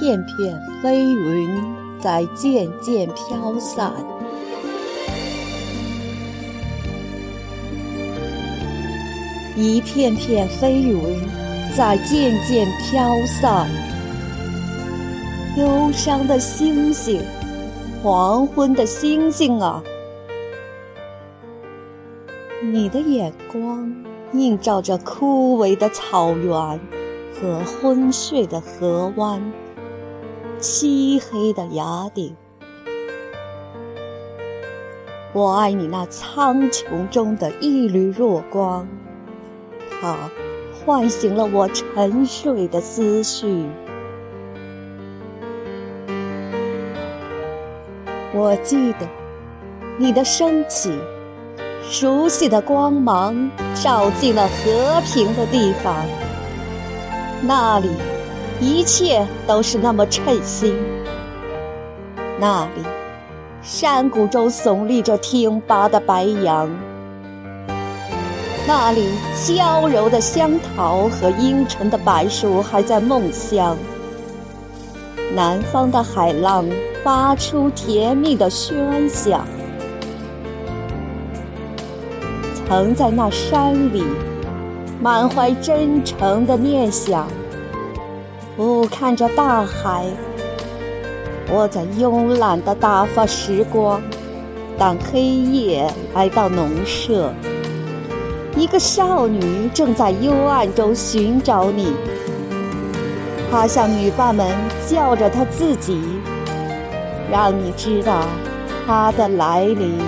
片片飞云在渐渐飘散，一片片飞云在渐渐飘散。忧伤的星星，黄昏的星星啊，你的眼光映照着枯萎的草原和昏睡的河湾，漆黑的崖顶。我爱你那苍穹中的一缕弱光，它唤醒了我沉睡的思绪。我记得你的升起，熟悉的光芒照进了和平的地方，那里一切都是那么称心。那里山谷中耸立着挺拔的白杨，那里娇柔的香桃和阴沉的柏树还在梦乡。南方的海浪发出甜蜜的喧响，曾在那山里满怀真诚的念想，俯瞰着大海。我在慵懒地打发时光，当黑夜来到农舍，一个少女正在幽暗中寻找你。她向女伴们叫着她自己，让你知道她的来临。